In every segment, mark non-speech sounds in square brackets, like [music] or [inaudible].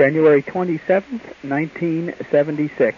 January 27th, 1976.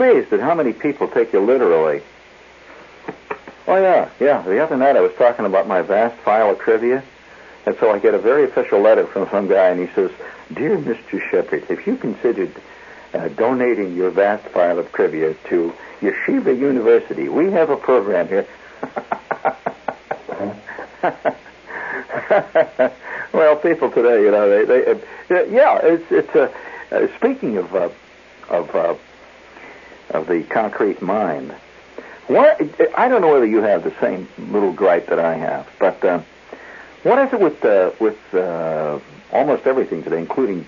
Amazed at how many people take you literally. Oh, yeah, yeah. The other night I was talking about my vast file of trivia, and so I get a very official letter from some guy, and he says, Dear Mr. Shepherd, have you considered uh, donating your vast file of trivia to Yeshiva University? We have a program here. [laughs] well, people today, you know, they, they uh, yeah, it's it's uh, uh, speaking of uh, of uh, of the concrete mind. What I don't know whether you have the same little gripe that I have, but uh, what is it with uh, with uh, almost everything today, including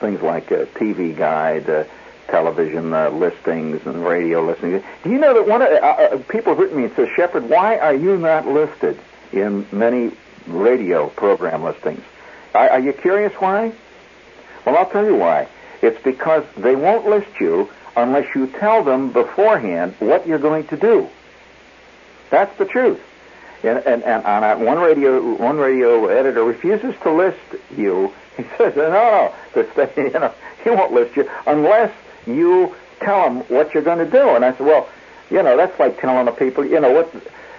things like uh, TV guide, uh, television uh, listings, and radio listings? Do you know that one of uh, uh, people have written me and says, Shepherd, why are you not listed in many radio program listings? Are, are you curious why? Well, I'll tell you why. It's because they won't list you unless you tell them beforehand what you're going to do. That's the truth. And, and, and on one radio, one radio editor refuses to list you. [laughs] He says, "No, no, this [laughs] you know, he won't list you unless you tell him what you're going to do." And I said, "Well, you know, that's like telling the people, you know, what,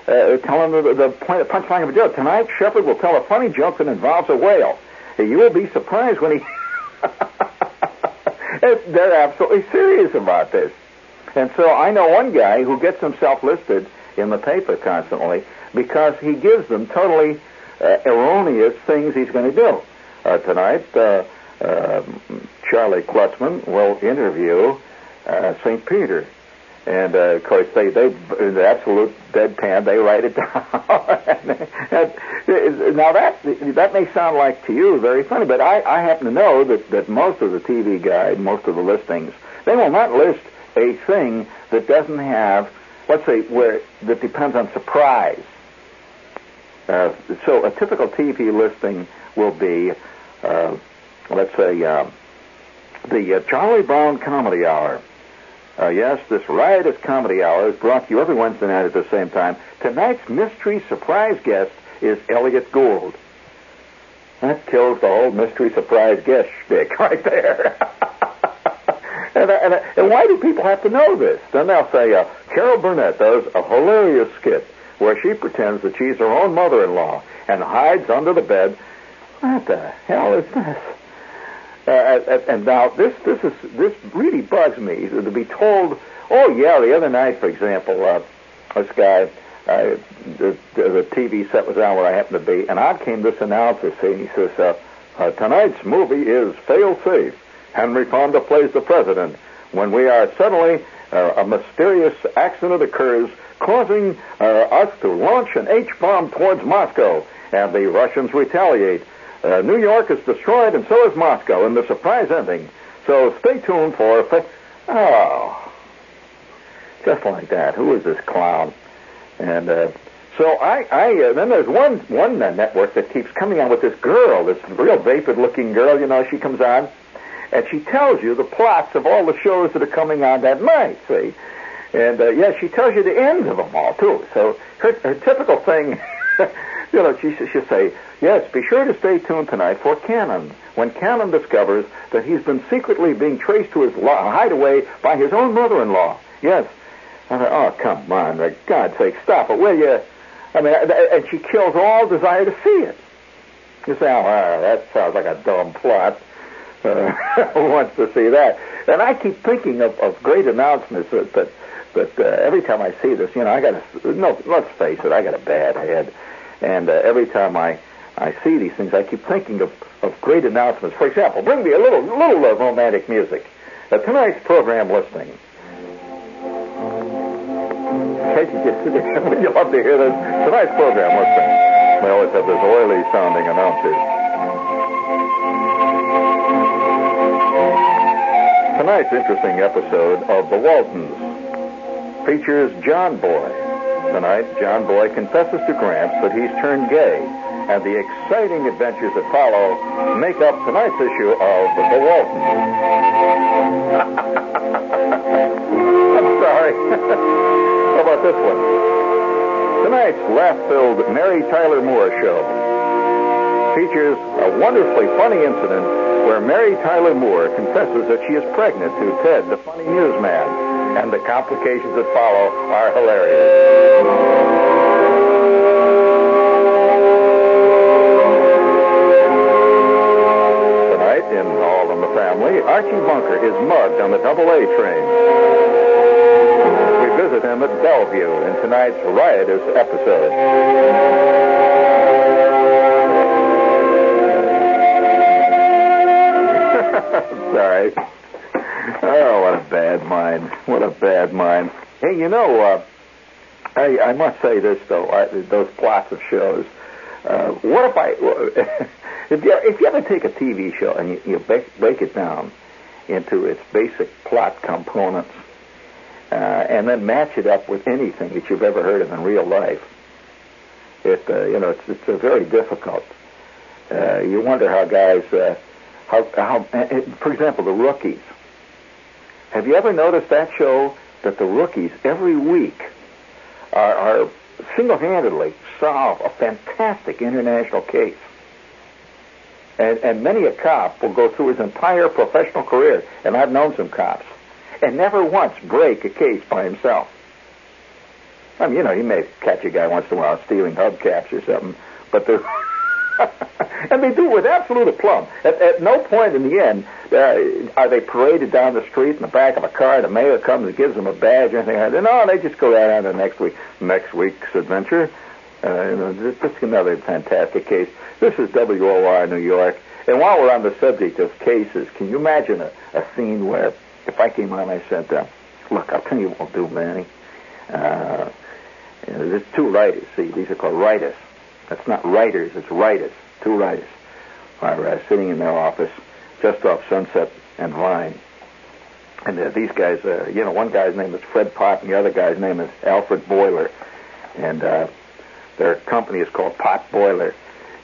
uh, telling the, the punchline of a joke. Tonight, Shepherd will tell a funny joke that involves a whale. You will be surprised when he." [laughs] They're absolutely serious about this. And so I know one guy who gets himself listed in the paper constantly because he gives them totally uh, erroneous things he's going to do. Uh, tonight, uh, uh, Charlie Klutzman will interview uh, St. Peter. And uh, of course, they they in the absolute deadpan. They write it [laughs] down. now that that may sound like to you very funny, but I, I happen to know that that most of the TV guide, most of the listings, they will not list a thing that doesn't have, let's say, where that depends on surprise. Uh, so a typical TV listing will be, uh, let's say, uh, the uh, Charlie Brown Comedy Hour. Uh, yes, this riotous comedy hour is brought to you every Wednesday night at the same time. Tonight's mystery surprise guest is Elliot Gould. That kills the whole mystery surprise guest shtick [laughs] right there. [laughs] and, and, and why do people have to know this? Then they'll say, uh, Carol Burnett does a hilarious skit where she pretends that she's her own mother-in-law and hides under the bed. What the hell is this? Uh, and, now this this is this really bugs me to be told. Oh yeah, the other night, for example, uh, this guy, uh, the, the TV set was on where I happened to be, and out came this announcer saying, he says, uh, uh, tonight's movie is Fail Safe. Henry Fonda plays the president when we are suddenly uh, a mysterious accident occurs, causing uh, us to launch an H bomb towards Moscow, and the Russians retaliate. Uh, New York is destroyed, and so is Moscow, in the surprise ending. So stay tuned for. Fa- oh, just like that. Who is this clown? And uh, so I, I uh, then there's one one uh, network that keeps coming on with this girl, this real vapid-looking girl. You know, she comes on, and she tells you the plots of all the shows that are coming on that night. See, and uh, yeah, she tells you the ends of them all too. So her, her typical thing. [laughs] You know, she, she'll say, yes, be sure to stay tuned tonight for Cannon. When Cannon discovers that he's been secretly being traced to his lo- hideaway by his own mother-in-law. Yes. Thought, oh, come on, for God's sake, stop it, will you? I mean, and she kills all desire to see it. You say, oh, that sounds like a dumb plot. uh, [laughs] wants to see that. And I keep thinking of, of great announcements that, that, that uh, every time I see this, you know, I got a, no, let's face it, I got a bad head. And uh, every time I, I see these things, I keep thinking of, of great announcements. For example, bring me a little, little uh, romantic music. Uh, tonight's program listing. Would you [laughs] love to hear this? Tonight's program listening. We always have this oily sounding announcers. Tonight's interesting episode of The Waltons features John Boy. Tonight, John Boy confesses to Gramps that he's turned gay, and the exciting adventures that follow make up tonight's issue of The Waltons. [laughs] I'm sorry. [laughs] How about this one? Tonight's laugh-filled Mary Tyler Moore show features a wonderfully funny incident where Mary Tyler Moore confesses that she is pregnant to Ted, the funny newsman, and the complications that follow are hilarious. Family, Archie Bunker is mugged on the Double A train. We visit him at Bellevue in tonight's riotous episode. [laughs] Sorry. Oh, what a bad mind. What a bad mind. Hey, you know, uh, I, I must say this, though, I, those plots of shows. Uh, what if I, [laughs] if you, if you ever take a TV show and you, you break, break it down into its basic plot components, uh, and then match it up with anything that you've ever heard of in real life, it, uh, you know, it's, it's uh, very difficult. Uh, you wonder how guys, uh, how, how, uh, for example, the rookies. Have you ever noticed that show that the rookies every week are, are single-handedly solve a fantastic international case? And, and many a cop will go through his entire professional career, and I've known some cops, and never once break a case by himself. I mean, you know, he may catch a guy once in a while stealing hubcaps or something, but they're [laughs] and they do it with absolute aplomb. At, at no point in the end uh, are they paraded down the street in the back of a car. The mayor comes and gives them a badge or anything like that. No, they just go right on to next week, next week's adventure. Uh, this, is another fantastic case. This is WOR New York. And while we're on the subject of cases, can you imagine a, a scene where if I came on I said, uh, "Look, I'll tell you what we'll do, Manny. Uh, you know, there's two writers. See, these are called writers. That's not writers, it's writers. Two writers are uh, sitting in their office just off Sunset and Vine. And uh, these guys, uh, you know, one guy's name is Fred Pott, and the other guy's name is Alfred Boiler. And uh, their company is called Pot Boiler,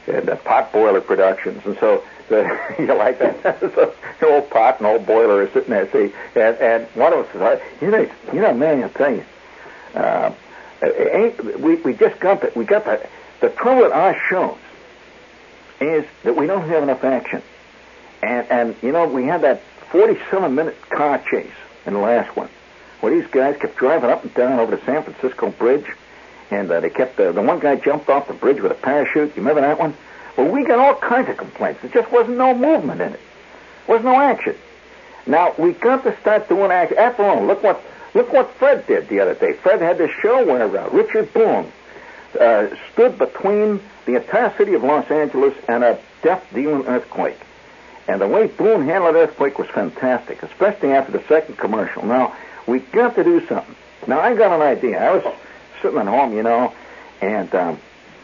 and uh, Pot Boiler Productions. And so, the, [laughs] you like that? [laughs] so, the old Pot and old Boiler are sitting there, see, and, and one of us says, you know, you know, man, I'll tell you, uh, ain't, we, we just got the, we got the, the trouble with our shows is that we don't have enough action. And, and you know, we had that 47 minute car chase in the last one, where these guys kept driving up and down over the San Francisco Bridge, and uh, they kept, uh, the one guy jumped off the bridge with a parachute. You remember that one? Well, we got all kinds of complaints. There just wasn't no movement in it. Was no action. Now, we got to start doing action. After all, look what, look what Fred did the other day. Fred had this show where uh, Richard Boone uh, stood between the entire city of Los Angeles and a death-dealing earthquake. And the way Boone handled the earthquake was fantastic, especially after the second commercial. Now, we got to do something. Now, I got an idea. I was sitting at home, you know, and um,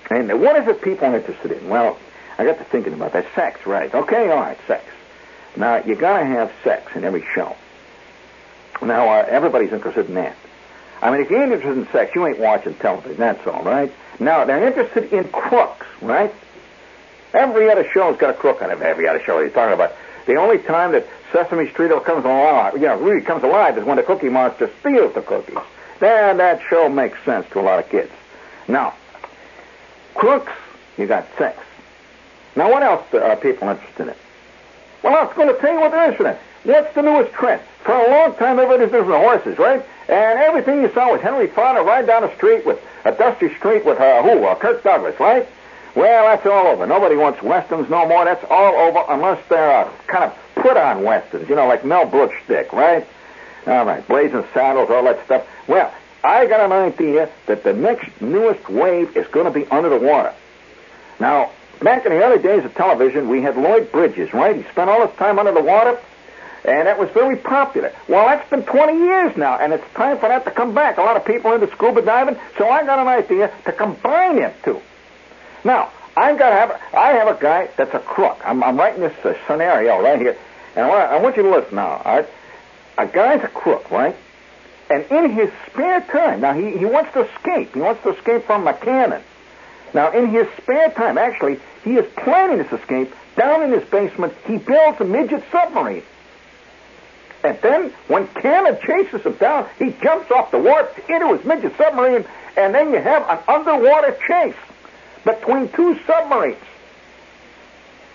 and what is it people are interested in? Well, I got to thinking about that. Sex, right? Okay, all right, sex. Now, you got to have sex in every show. Now, uh, everybody's interested in that. I mean, if you ain't interested in sex, you ain't watching television. That's all, right? Now, they're interested in crooks, right? Every other show's got a crook on it. Every other show you're talking about. The only time that Sesame Street comes alive, you know, really comes alive is when the Cookie Monster steals the cookies. Then that show makes sense to a lot of kids. Now, crooks, you got sex. Now, what else are people interested in? Well, I was going to tell you what they're interested in. What's the newest trend? For a long time, everybody's interested in horses, right? And everything you saw was Henry Fonda riding down the street with a dusty street with uh, who? Uh, Kirk Douglas, right? Well, that's all over. Nobody wants westerns no more. That's all over unless they're uh, kind of put on westerns, you know, like Mel Brooks stick, right? All right, blazing saddles, all that stuff. Well, I got an idea that the next newest wave is going to be under the water. Now, back in the early days of television, we had Lloyd Bridges, right? He spent all his time under the water, and that was very popular. Well, that's been 20 years now, and it's time for that to come back. A lot of people into scuba diving, so I got an idea to combine it two. Now, I've got to have, I have a guy that's a crook. I'm, I'm writing this uh, scenario right here, and I want, I want you to listen now, all right? A guy's a crook, right? And in his spare time, now he, he wants to escape. He wants to escape from a cannon. Now, in his spare time, actually, he is planning this escape. Down in his basement, he builds a midget submarine. And then, when Cannon chases him down, he jumps off the wharf into his midget submarine, and then you have an underwater chase between two submarines.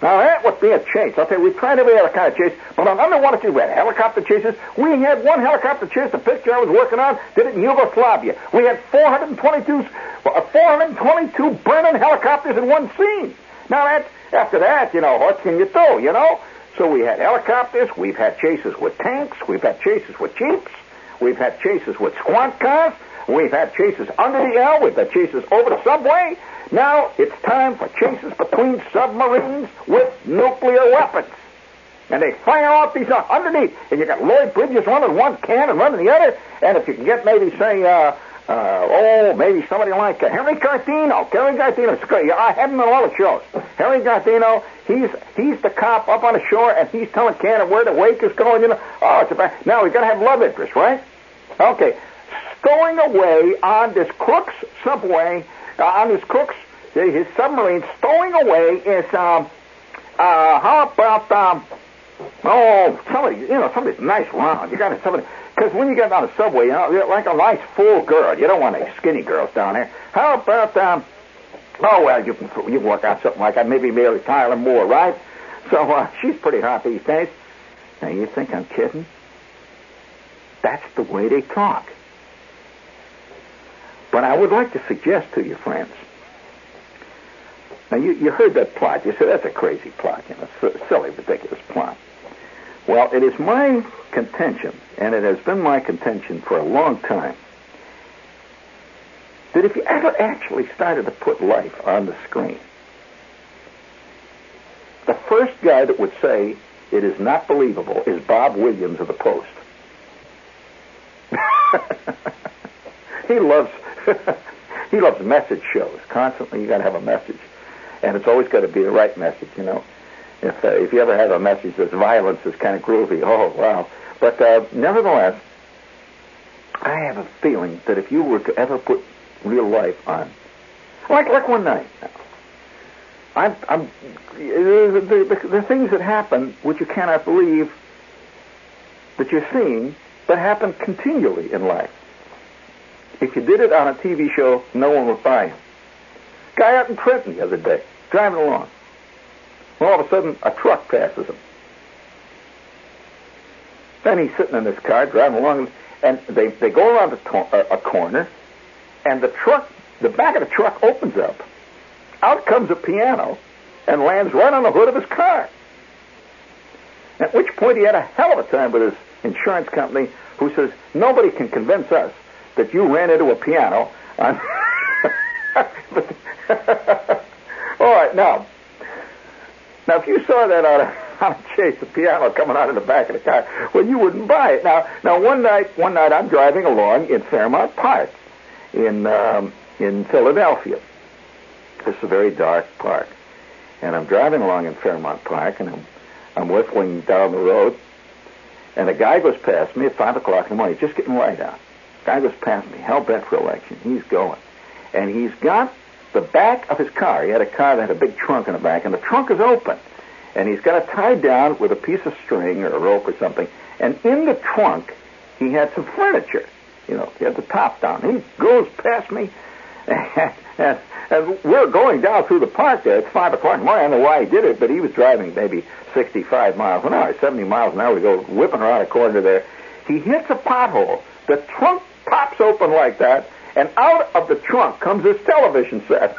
Now that would be a chase. I'll tell you, we tried every other kind of chase, but on underwater chase, we had helicopter chases. We had one helicopter chase, the picture I was working on, did it in Yugoslavia. We had 422, uh, 422 burning helicopters in one scene. Now that, after that, you know, what can you do, you know? So we had helicopters, we've had chases with tanks, we've had chases with jeeps, we've had chases with squad cars, we've had chases under the L, we've had chases over the subway, now it's time for chases between submarines with nuclear weapons. And they fire off these uh, underneath, and you got Lloyd Bridges running one can and running the other. And if you can get maybe say, uh, uh, oh, maybe somebody like uh, Harry Guardino, Harry Guardino, I have him on all the shows. Harry Guardino, he's he's the cop up on the shore, and he's telling Cannon where the wake is going. You know, oh, it's about now we got to have love interest, right? Okay, stowing away on this Crooks subway uh, on this Crooks, his submarine stowing away is, um, uh, how about, um, oh, somebody, you know, somebody's nice round. You got somebody, because when you get on a subway, you know, like a nice full girl. You don't want any skinny girls down there. How about, um, oh, well, you can, you can work out something like that. Maybe Mary Tyler Moore, right? So, uh, she's pretty hot these days. Now, you think I'm kidding? That's the way they talk. But I would like to suggest to you, friends. Now, you, you heard that plot. You said, that's a crazy plot, you know, silly, ridiculous plot. Well, it is my contention, and it has been my contention for a long time, that if you ever actually started to put life on the screen, the first guy that would say it is not believable is Bob Williams of the Post. [laughs] he loves he loves message shows. Constantly, you got to have a message, and it's always got to be the right message. You know, if uh, if you ever have a message that's violence is kind of groovy, oh wow. But uh, nevertheless, I have a feeling that if you were to ever put real life on, like like one night, I'm, I'm the, the, the things that happen which you cannot believe that you're seeing, but happen continually in life. If you did it on a TV show, no one would buy him. Guy out in Trenton the other day, driving along. All of a sudden, a truck passes him. Then he's sitting in his car, driving along, and they, they go around a, to- a corner, and the truck, the back of the truck opens up. Out comes a piano and lands right on the hood of his car. At which point he had a hell of a time with his insurance company who says, nobody can convince us that you ran into a piano on. [laughs] All right, now, now if you saw that on a, [laughs] on a chase, piano coming out of the back of the car, well, you wouldn't buy it. Now, now one night, one night I'm driving along in Fairmount Park, in um, in Philadelphia. Is a very dark park, and I'm driving along in Fairmount Park, and I'm I'm whistling down the road, and a guy goes past me at five o'clock in the morning, just getting light out. Guy goes past me, hell bent for election. He's going. And he's got the back of his car. He had a car that had a big trunk in the back, and the trunk is open. And he's got it tied down with a piece of string or a rope or something. And in the trunk, he had some furniture. You know, he had the top down. He goes past me, [laughs] and, and, and we're going down through the park there. It's 5 o'clock in the morning. I don't know why he did it, but he was driving maybe 65 miles an hour, 70 miles an hour. We go whipping around a corner there. He hits a pothole. The trunk open like that, and out of the trunk comes this television set.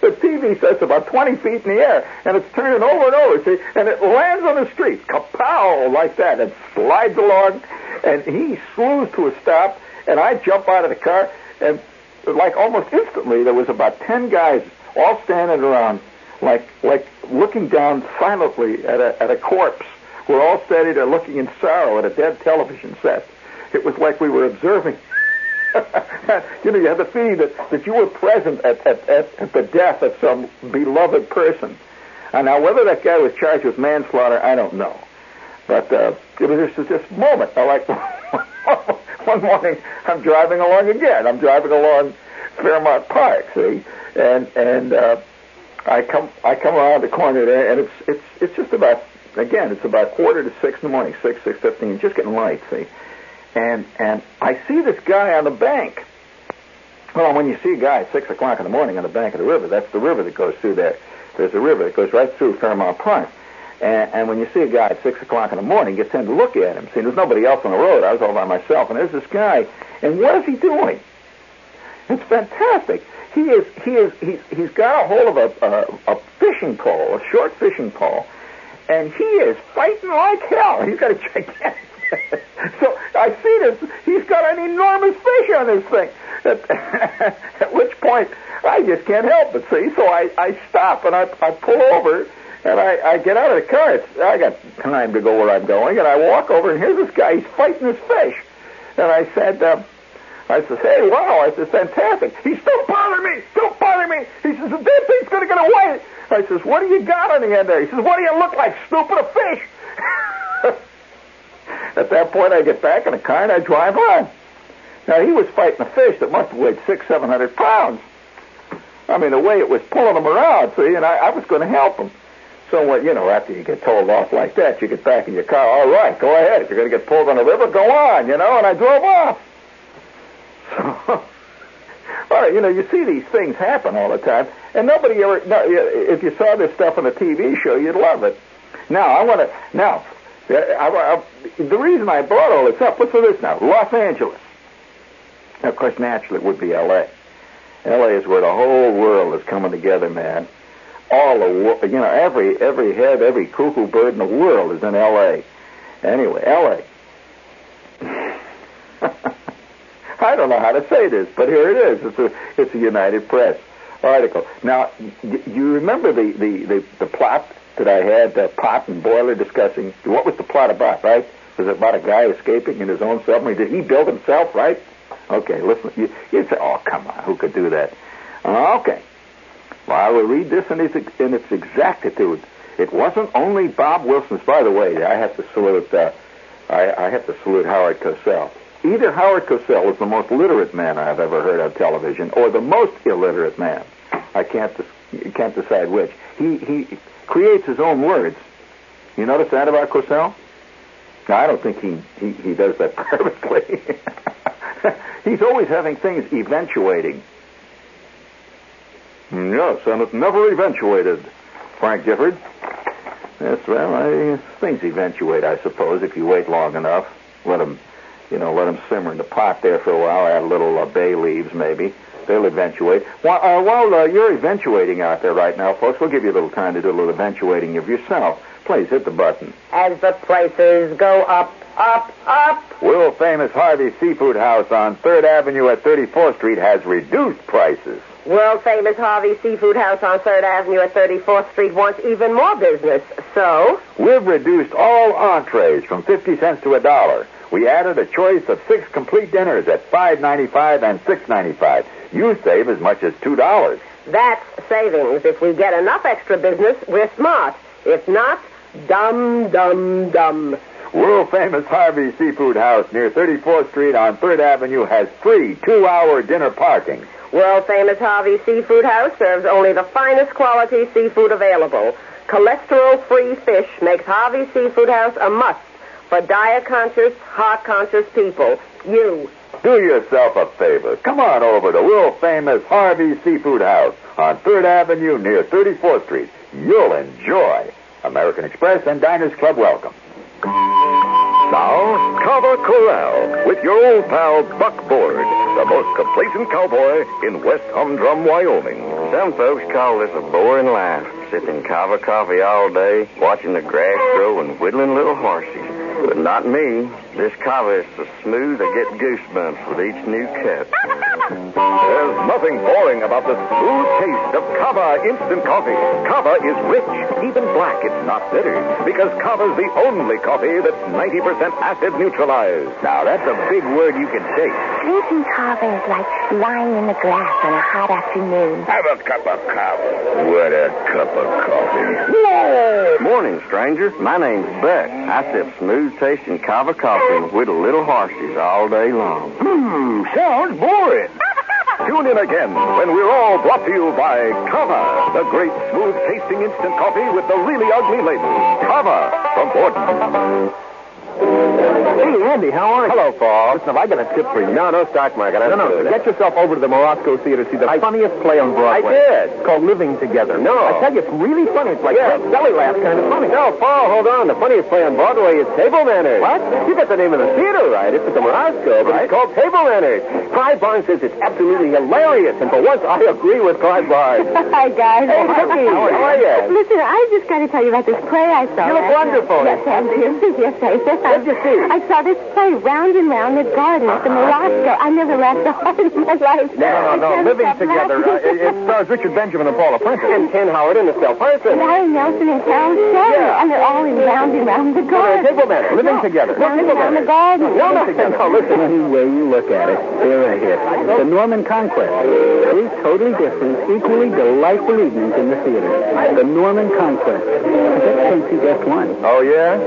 the TV set's about 20 feet in the air, and it's turning over and over, see, and it lands on the street, kapow, like that, and slides along, and he slews to a stop, and I jump out of the car, and like almost instantly, there was about 10 guys all standing around, like like looking down silently at a at a corpse. We're all standing there looking in sorrow at a dead television set. It was like we were observing [laughs] you know, you had the feeling that, that you were present at, at, at, at the death of some beloved person. And now, whether that guy was charged with manslaughter, I don't know. But uh, it was just this moment. I like [laughs] one morning, I'm driving along again. I'm driving along Fairmount Park, see, and and uh, I come I come around the corner there, and it's it's it's just about again, it's about quarter to six in the morning, six six fifteen, just getting light, see and and I see this guy on the bank. Well, when you see a guy at six o'clock in the morning on the bank of the river, that's the river that goes through there. There's a river that goes right through Fairmount Park. And, and when you see a guy at six o'clock in the morning, you tend to look at him. See, there's nobody else on the road. I was all by myself, and there's this guy. And what is he doing? It's fantastic. He is he is he's he's got a hold of a a, a fishing pole, a short fishing pole, and he is fighting like hell. He's got a gigantic so I see this. He's got an enormous fish on this thing. [laughs] At, which point, I just can't help but see. So I, I stop and I, I pull over and I, I get out of the car. It's, I got time to go where I'm going, and I walk over, and here's this guy. He's fighting this fish. And I said, um, I said, hey, wow, I said, fantastic. He says, don't bother me. Don't bother me. He says, the dead thing's going to get away. I says, what do you got on the end there? He says, what do you look like, stupid, a fish? [laughs] At that point, I get back in the car and I drive on. Now, he was fighting a fish that must have weighed six, seven hundred pounds. I mean, the way it was pulling him around, see, and I, I was going to help him. So, what, you know, after you get told off like that, you get back in your car. All right, go ahead. If you're going to get pulled on the river, go on, you know. And I drove off. [laughs] So, all right, you know, you see these things happen all the time, and nobody ever. No, if you saw this stuff on a TV show, you'd love it. Now, I want to. Now, I, I, the reason I brought all this up, listen to this now. Los Angeles. Now, of course, naturally, it would be L.A. L.A. is where the whole world is coming together, man. All the, you know, every every head, every cuckoo bird in the world is in L.A. Anyway, L.A. [laughs] I don't know how to say this, but here it is. It's a it's a United Press article. Now, you remember the the the, the plot that I had uh, Pot and Boiler discussing. What was the plot about, right? Was it about a guy escaping in his own submarine? Did he build himself, right? Okay, listen. You, you'd say, oh, come on, who could do that? Uh, okay. Well, I will read this in its, in its exactitude. It wasn't only Bob Wilson's. By the way, I have to salute. Uh, I, I have to salute Howard Cosell. Either Howard Cosell was the most literate man I've ever heard on television, or the most illiterate man. I can't can't decide which. He he creates his own words. You notice that about Cosell? No, I don't think he, he, he does that [laughs] purposely. [laughs] He's always having things eventuating. Yes, and it never eventuated, Frank Gifford. Yes, well, I, things eventuate, I suppose, if you wait long enough. Let them, you know, let them simmer in the pot there for a while. Add a little uh, bay leaves, maybe. They'll eventuate. While, uh, while uh, you're eventuating out there right now, folks, we'll give you a little time to do a little eventuating of yourself. Please hit the button. As the prices go up, up, up. World famous Harvey Seafood House on 3rd Avenue at 34th Street has reduced prices. World famous Harvey Seafood House on 3rd Avenue at 34th Street wants even more business. So? We've reduced all entrees from 50 cents to a dollar. We added a choice of six complete dinners at $5.95 and $6.95. You save as much as $2. That's savings. If we get enough extra business, we're smart. If not, dumb, dumb, dumb. World famous Harvey Seafood House near 34th Street on 3rd Avenue has free two hour dinner parking. World famous Harvey Seafood House serves only the finest quality seafood available. Cholesterol free fish makes Harvey Seafood House a must for diet conscious, heart conscious people. You. Do yourself a favor. Come on over to the world famous Harvey Seafood House on 3rd Avenue near 34th Street. You'll enjoy. American Express and Diners Club welcome. Now, Kava Corral with your old pal Buck Board, the most complacent cowboy in West Humdrum, Wyoming. Some folks call this a boring life, sipping kava coffee all day, watching the grass grow and whittling little horses. But not me. This kava is so smooth I get goosebumps with each new cup. There's nothing boring about the smooth taste of Kava instant coffee. Kava is rich, even black. It's not bitter because Kava's the only coffee that's 90% acid neutralized. Now that's a big word you can say. Drinking kava is like lying in the grass on a hot afternoon. Have a cup of Kava. What a cup of coffee. Whoa! Morning, stranger. My name's Buck. I sip smooth tasting kava coffee and whittle little horses all day long. Hmm, sounds boring. Tune in again when we're all brought to you by Kava, the great smooth tasting instant coffee with the really ugly label. Kava from Borden. Hey, Andy, how are you? Hello, Paul. Listen, have I got a tip for you? No, no stock market. I no, no, get yourself over to the Morosco Theater to see the funniest play on Broadway. I did. It's called Living Together. No. I tell you, it's really funny. It's like Yeah. Fred belly laugh kind of funny. No, Paul, hold on. The funniest play on Broadway is Table Manners. What? You got the name of the theater right. It's at the Morosco, but Right. it's called Table Manners. Clive Barnes says it's absolutely hilarious, and for once I agree with Clive Barnes. [laughs] Hi, guys. Hey, Cookie, how are you? Listen, I just got to tell you about this play I saw. You look uh, wonderful. Yes, thank you. [laughs] yes, I did. What'd you see? I saw this play, Round and Round the Garden at the Morosco. I never laughed so hard in my life. No, no, no. Living Together. Uh, it, it stars Richard Benjamin and Paula Prentiss. And Ken Howard and Estelle Parsons. Larry Nelson and Carol Shay. Yeah. And they're all in Round and Round the Garden. Table Manners. Living Together. Round and Round the Garden. No, no, no, listen. Any way you look at it, they're a hit. The Norman Conquest. Three totally different, equally delightful evenings in the theater. The Norman Conquest. I bet Casey just won. Oh, yeah?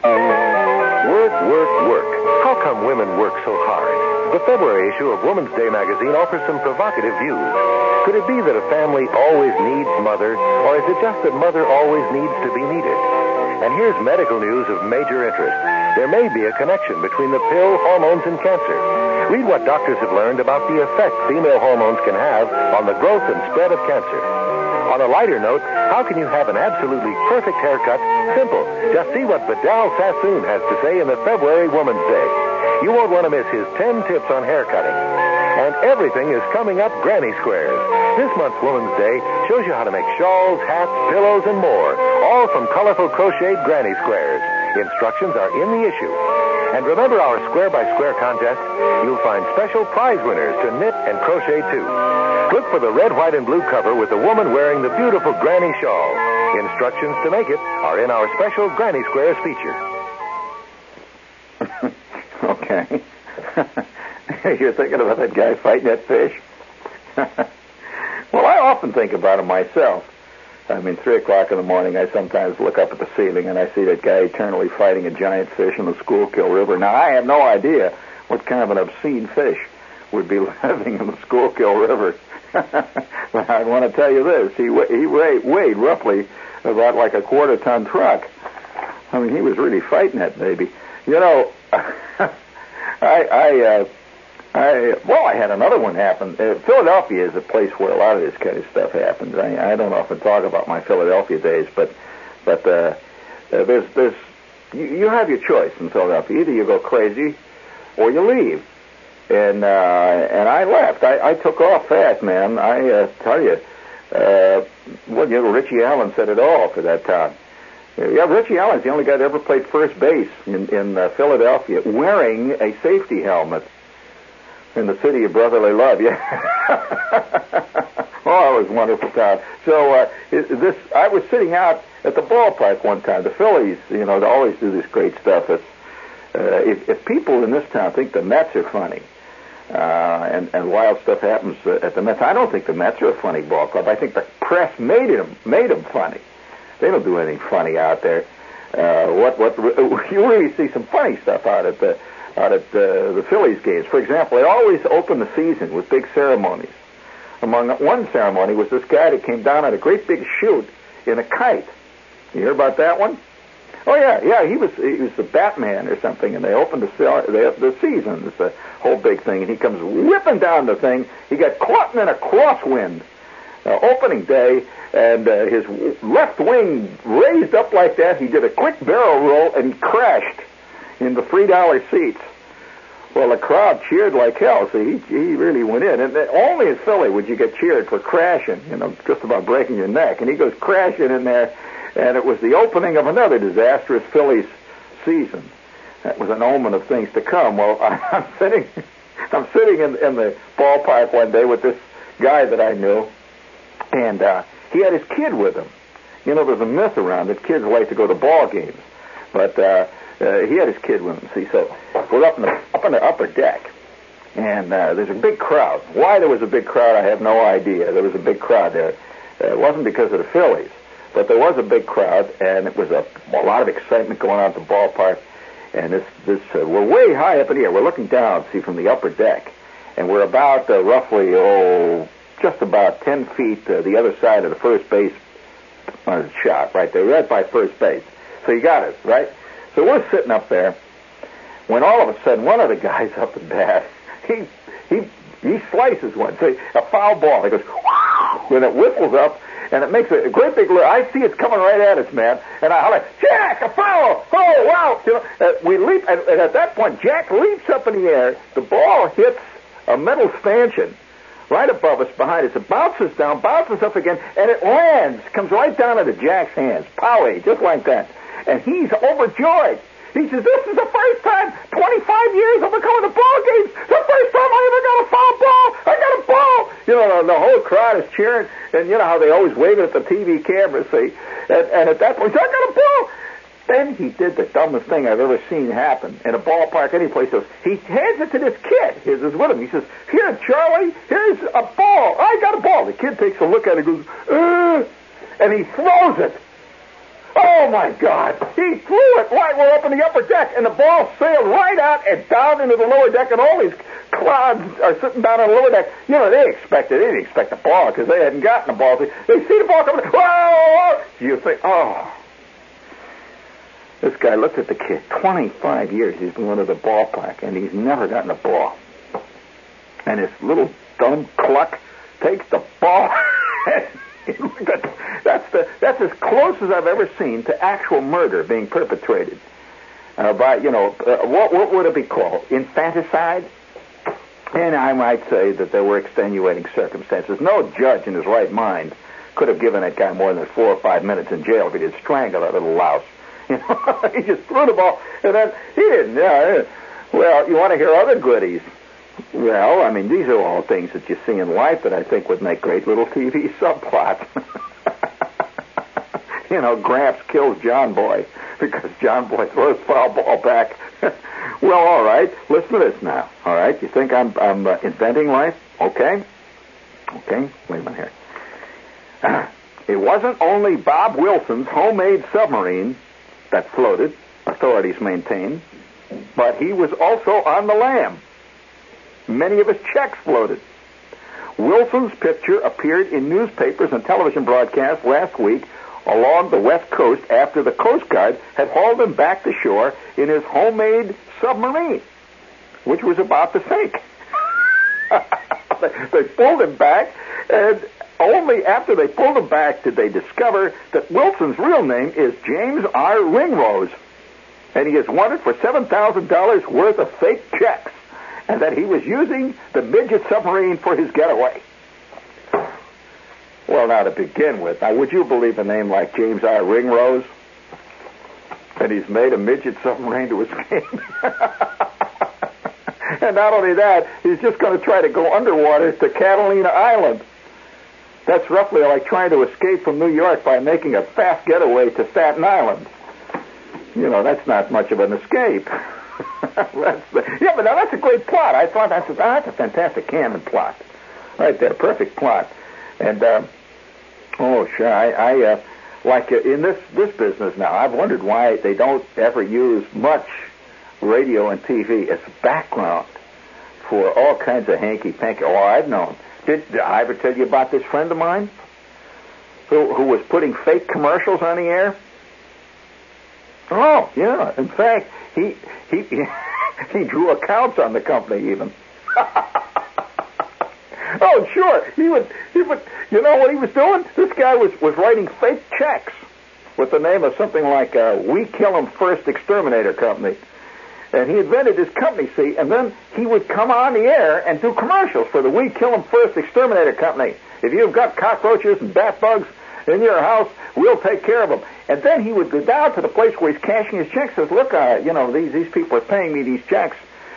Work, work, work. How come women work so hard? The February issue of Woman's Day magazine offers some provocative views. Could it be that a family always needs mother, or is it just that mother always needs to be needed? And here's medical news of major interest. There may be a connection between the pill, hormones, and cancer. Read what doctors have learned about the effect female hormones can have on the growth and spread of cancer. On a lighter note, how can you have an absolutely perfect haircut? Simple. Just see what Vidal Sassoon has to say in the February Woman's Day. You won't want to miss his 10 tips on haircutting. And everything is coming up Granny Squares. This month's Woman's Day shows you how to make shawls, hats, pillows, and more, all from colorful crocheted Granny Squares. Instructions are in the issue. And remember our square by square contest? You'll find special prize winners to knit and crochet too. Look for the red, white, and blue cover with the woman wearing the beautiful granny shawl. Instructions to make it are in our special Granny Squares feature. [laughs] Okay. [laughs] You're thinking about that guy fighting that fish? [laughs] well, I often think about it myself. I mean, 3 o'clock in the morning, I sometimes look up at the ceiling and I see that guy eternally fighting a giant fish in the Schuylkill River. Now, I have no idea what kind of an obscene fish would be living in the Schuylkill River. [laughs] but I want to tell you this. He, he weighed, weighed roughly about like a quarter ton truck. I mean, he was really fighting that baby. You know, [laughs] I, I, uh, I, well, I had another one happen. Uh, Philadelphia is a place where a lot of this kind of stuff happens. I, I don't often talk about my Philadelphia days, but, but uh, uh, there's, there's, you, you have your choice in Philadelphia. Either you go crazy, or you leave. And uh, and I left. I, I took off fast, man. I uh, tell you, uh, well, you know, Richie Allen said it all for that time. Yeah, Richie Allen's the only guy that ever played first base in, in uh, Philadelphia wearing a safety helmet in the city of brotherly love. [laughs] Yeah. oh, it was wonderful time. So uh, this, I was sitting out at the ballpark one time. The Phillies, you know, they always do this great stuff. It's, uh, if, if people in this town think the Mets are funny, uh, and, and wild stuff happens at the Mets, I don't think the Mets are a funny ball club. I think the press made them made them funny. They don't do anything funny out there. Uh, what what [laughs] you really see some funny stuff out at the out at uh, the Phillies games. For example, they always open the season with big ceremonies. Among one ceremony was this guy that came down on a great big chute in a kite. You hear about that one? Oh yeah, yeah. He was he was the Batman or something, and they opened the the, the season. It's a whole big thing, and he comes whipping down the thing. He got caught in a crosswind uh, opening day, and uh, his left wing raised up like that. He did a quick barrel roll, and he crashed in the three dollar seats. Well, the crowd cheered like hell, so he he really went in. And only in Philly would you get cheered for crashing, you know, just about breaking your neck. And he goes crashing in there, and it was the opening of another disastrous Phillies season. That was an omen of things to come. Well, [laughs] I'm sitting, I'm sitting in, in the ballpark one day with this guy that I knew, and uh, he had his kid with him. You know, there's a myth around that kids like to go to ball games, but uh, uh, he had his kid with him. See, so we're up in the up in the upper deck, and uh, there's a big crowd. Why there was a big crowd, I have no idea. There was a big crowd there. Uh, it wasn't because of the Phillies, but there was a big crowd, and it was a, a lot of excitement going on at the ballpark. And this this uh, we're way high up in the air. We're looking down, see, from the upper deck, and we're about uh, roughly oh just about ten feet uh, the other side of the first base uh, shot right there, right by first base. So you got it right. So we're sitting up there when all of a sudden one of the guys [laughs] up at bat, he he he slices one, so a foul ball. It goes [laughs] when it whistles up, and it makes a great big. I see it's coming right at us, man, and I holler, Jack, a foul! Oh wow! You know, uh, we leap, and, and at that point, Jack leaps up in the air. The ball hits a metal stanchion right above us, behind us. It bounces down, bounces up again, and it lands, comes right down into Jack's hands. Powie, just like that. And he's overjoyed. He says, this is the first time, 25 years I've been coming to ball games. The first time I ever got a foul ball. I got a ball. You know, the, the whole crowd is cheering. And you know how they always wave it at the TV camera, see? And, and at that point, I got a ball. Then he did the dumbest thing I've ever seen happen in a ballpark, any place. He hands it to this kid. His is with him. He says, "Here, Charlie, here's a ball. I got a ball." The kid takes a look at it and goes, uh, and he throws it. Oh my God! He threw it right. We're up in the upper deck, and the ball sailed right out and down into the lower deck, and all these clouds are sitting down on the lower deck. You know, they expected, they didn't expect the ball because they hadn't gotten the ball. They, see the ball coming. Whoa! You think, oh. This guy looked at the kid. 25 years he's been going to the ballpark, and he's never gotten a ball. And this little dumb cluck takes the ball. [laughs] [laughs] that's the that's as close as I've ever seen to actual murder being perpetrated. Uh, by you know uh, what what would it be called? Infanticide? And I might say that there were extenuating circumstances. No judge in his right mind could have given that guy more than four or five minutes in jail if he did strangle that little louse. [laughs] You know [laughs] he just threw the ball and then he didn't uh, well you want to hear other goodies well, I mean, these are all things that you see in life that I think would make great little TV [laughs] subplots. [laughs] you know, Gramps kills John Boy because John Boy throws foul ball back. [laughs] well, all right, listen to this now. All right, you think I'm I'm uh, inventing life? Okay, okay. Wait a minute here. [clears throat] It wasn't only Bob Wilson's homemade submarine that floated, authorities maintain, but he was also on the lam. Many of his checks floated. Wilson's picture appeared in newspapers and television broadcasts last week along the west coast after the Coast Guard had hauled him back to shore in his homemade submarine, which was about to sink. [laughs] they pulled him back, and only after they pulled him back did they discover that Wilson's real name is James R. Ringrose, and he is wanted for $7,000 worth of fake checks and that he was using the midget submarine for his getaway. Well, now to begin with, now would you believe a name like James R. Ringrose? And he's made a midget submarine to escape. [laughs] and not only that, he's just going to try to go underwater to Catalina Island. That's roughly like trying to escape from New York by making a fast getaway to Staten Island. You know, that's not much of an escape. The, yeah, but now that's a great plot. I thought that's a, that's a fantastic Cannon plot, right there, perfect plot. And uh, oh, sure, I, I uh, like in this this business now. I've wondered why they don't ever use much radio and TV as background for all kinds of hanky panky. Oh, I've known. Did, did I ever tell you about this friend of mine who who was putting fake commercials on the air? Oh, yeah. In fact, he he [laughs] he drew accounts on the company even. [laughs] oh, sure. He would he would you know what he was doing? This guy was was writing fake checks with the name of something like uh, We Kill 'Em First Exterminator Company. and he invented his company, see, and then he would come on the air and do commercials for the We Kill 'Em First Exterminator Company. If you've got cockroaches and bat bugs in your house, we'll take care of them. And then he would go down to the place where he's cashing his checks. Says, "Look, uh, you know, these these people are paying me these checks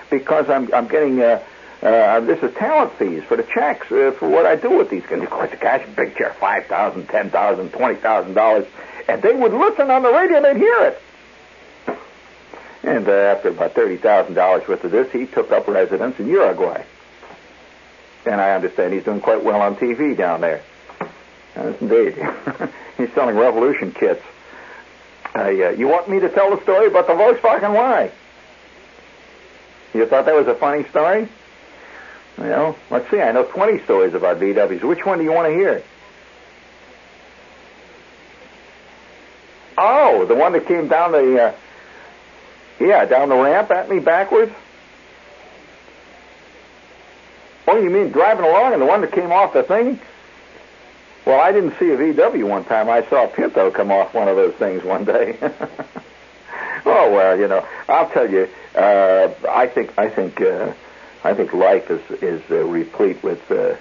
because I'm I'm getting uh, uh, this is talent fees for the checks uh, for what I do with these guys. Of course, the cash big check, five thousand, ten thousand, twenty thousand dollars, and they would listen on the radio and they'd hear it. And uh, after about thirty thousand dollars worth of this, he took up residence in Uruguay. And I understand he's doing quite well on TV down there. Yes, [laughs] indeed. he's selling revolution kits. Uh, you want me to tell the story about the Volkswagen Y? You thought that was a funny story? Well, let's see. I know 20 stories about VWs. Which one do you want to hear? Oh, the one that came down the, uh, yeah, down the ramp at me backwards? Oh, you mean driving along and the one that came off the thing? Well, I didn't see a VW one time. I saw a Pinto come off one of those things one day. [laughs] oh well, you know, I'll tell you. Uh, I think I think uh, I think life is is uh, replete with uh,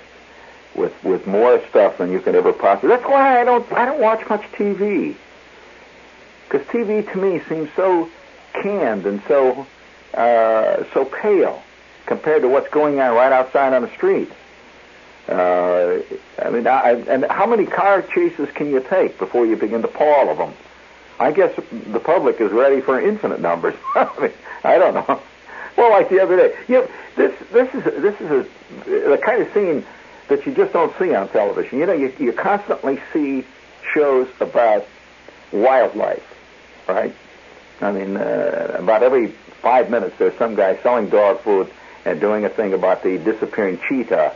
with with more stuff than you can ever possibly. That's why I don't I don't watch much TV because TV to me seems so canned and so uh, so pale compared to what's going on right outside on the street. Uh, I mean, I, and how many car chases can you take before you begin to pall of them? I guess the public is ready for infinite numbers. [laughs] I mean, I don't know. Well, like the other day, you know, this this is this is a the kind of scene that you just don't see on television. You know, you you constantly see shows about wildlife, right? I mean, uh, about every five minutes, there's some guy selling dog food and doing a thing about the disappearing cheetah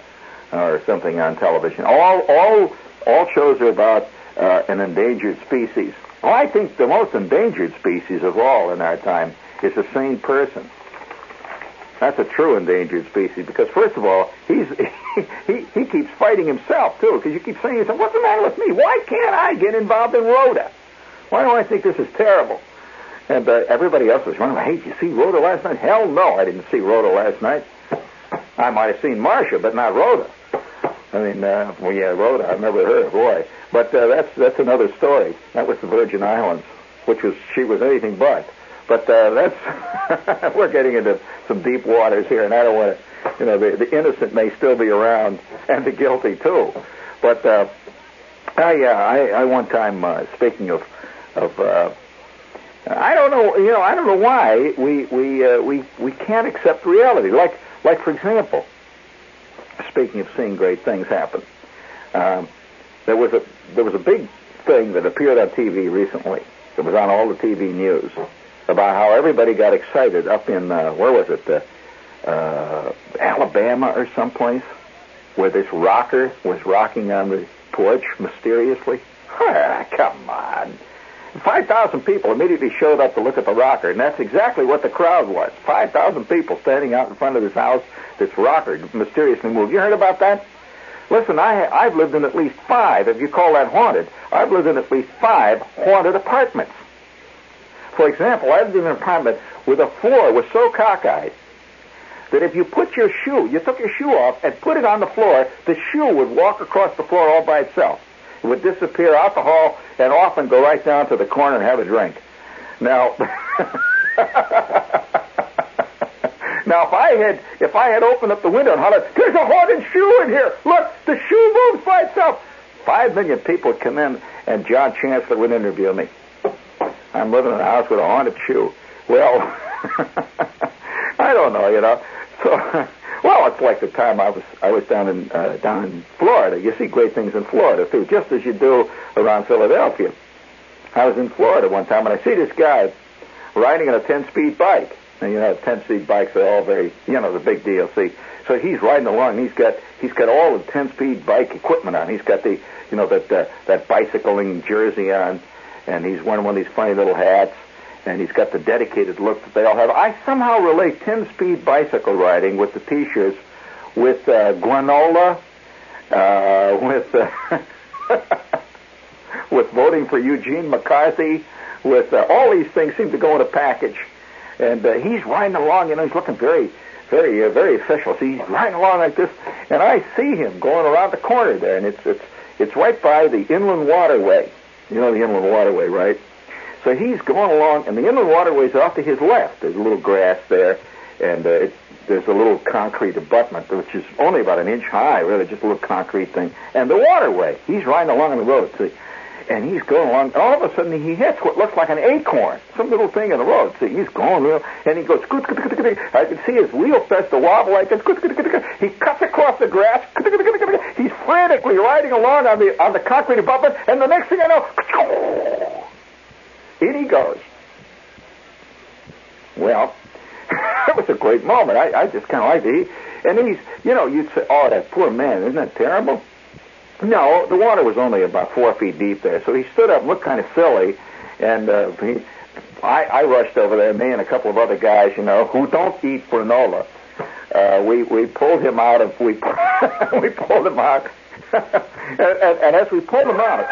or something on television. All all all shows are about uh, an endangered species. Well, I think the most endangered species of all in our time is a sane person. That's a true endangered species because first of all, he's [laughs] he he keeps fighting himself too because you keep saying yourself, "What's the matter with me? Why can't I get involved in Rhoda? Why do I think this is terrible?" And uh, everybody else was running. Hey, did you see Rhoda last night? Hell no, I didn't see Rhoda last night. I might have seen Marcia, but not Rhoda. I mean, uh, well, yeah, Rhoda, I've never heard of, her, boy. But uh, that's that's another story. That was the Virgin Islands, which was she was anything but. But uh, that's [laughs] we're getting into some deep waters here, and I don't want to. You know, the, the innocent may still be around, and the guilty too. But uh, I, uh, I, I one time uh, speaking of of. Uh, I don't know, you know, I don't know why we we uh, we we can't accept reality. Like like for example, speaking of seeing great things happen, um, there was a there was a big thing that appeared on TV recently. It was on all the TV news about how everybody got excited up in uh, where was it, uh, uh, Alabama or someplace, where this rocker was rocking on the porch mysteriously. Ah, [laughs] come on. 5,000 people immediately showed up to look at the rocker, and that's exactly what the crowd was. 5,000 people standing out in front of this house, this rocker mysteriously moved. You heard about that? Listen, I, I've lived in at least five, if you call that haunted, I've lived in at least five haunted apartments. For example, I lived in an apartment where the floor was so cockeyed that if you put your shoe, you took your shoe off and put it on the floor, the shoe would walk across the floor all by itself. It would disappear out the hall and often go right down to the corner and have a drink. Now, [laughs] now if I had if I had opened up the window and hollered, "There's a haunted shoe in here! Look, the shoe moves by itself!" Five million people would come in, and John Chancellor would interview me. I'm living in a house with a haunted shoe. Well, [laughs] I don't know, you know. So, [laughs] well, it's like the time I was I was down in uh, down in Florida. You see great things in Florida too, just as you do around Philadelphia. I was in Florida one time, and I see this guy riding on a 10-speed bike. And you know, 10-speed bikes are all very, you know, the big deal. See, so he's riding along. And he's got he's got all the 10-speed bike equipment on. He's got the, you know, that uh, that bicycling jersey on, and he's wearing one of these funny little hats and he's got the dedicated look that they all have. I somehow relate 10-speed bicycle riding with the T-shirts, with uh, granola, uh, with uh, [laughs] with voting for Eugene McCarthy, with uh, all these things seem to go in a package. and uh, he's riding along. You know, he's looking very, very, uh, very official. So he's riding along like this, and I see him going around the corner there, and it's it's it's right by the inland waterway. You know the inland waterway, right? So he's going along, and the inland waterway's off to his left. There's a little grass there, and uh, it, there's a little concrete abutment, which is only about an inch high, really, just a little concrete thing. And the waterway. He's riding along on the road, see. And he's going along, and all of a sudden he hits what looks like an acorn, some little thing in the road. See, he's going real, and he goes. I can see his wheel starts to wobble like this. He cuts across the grass. He's frantically riding along on the on the concrete abutment, and the next thing I know, [laughs] in he goes. Well, [laughs] it was a great moment. I, I just kind of liked it. He, and he's, you know, you'd say, oh, that poor man, isn't that terrible? No, the water was only about four feet deep there, so he stood up and looked kind of silly, and uh, he, I, I rushed over there, me and a couple of other guys, you know, who don't eat granola. Uh, we we pulled him out of we [laughs] we pulled him out, [laughs] and, and, and as we pulled him out,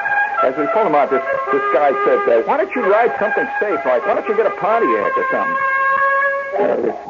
as we pulled him out, this this guy said, uh, "Why don't you ride something safe? Like, why don't you get a Pontiac or something?"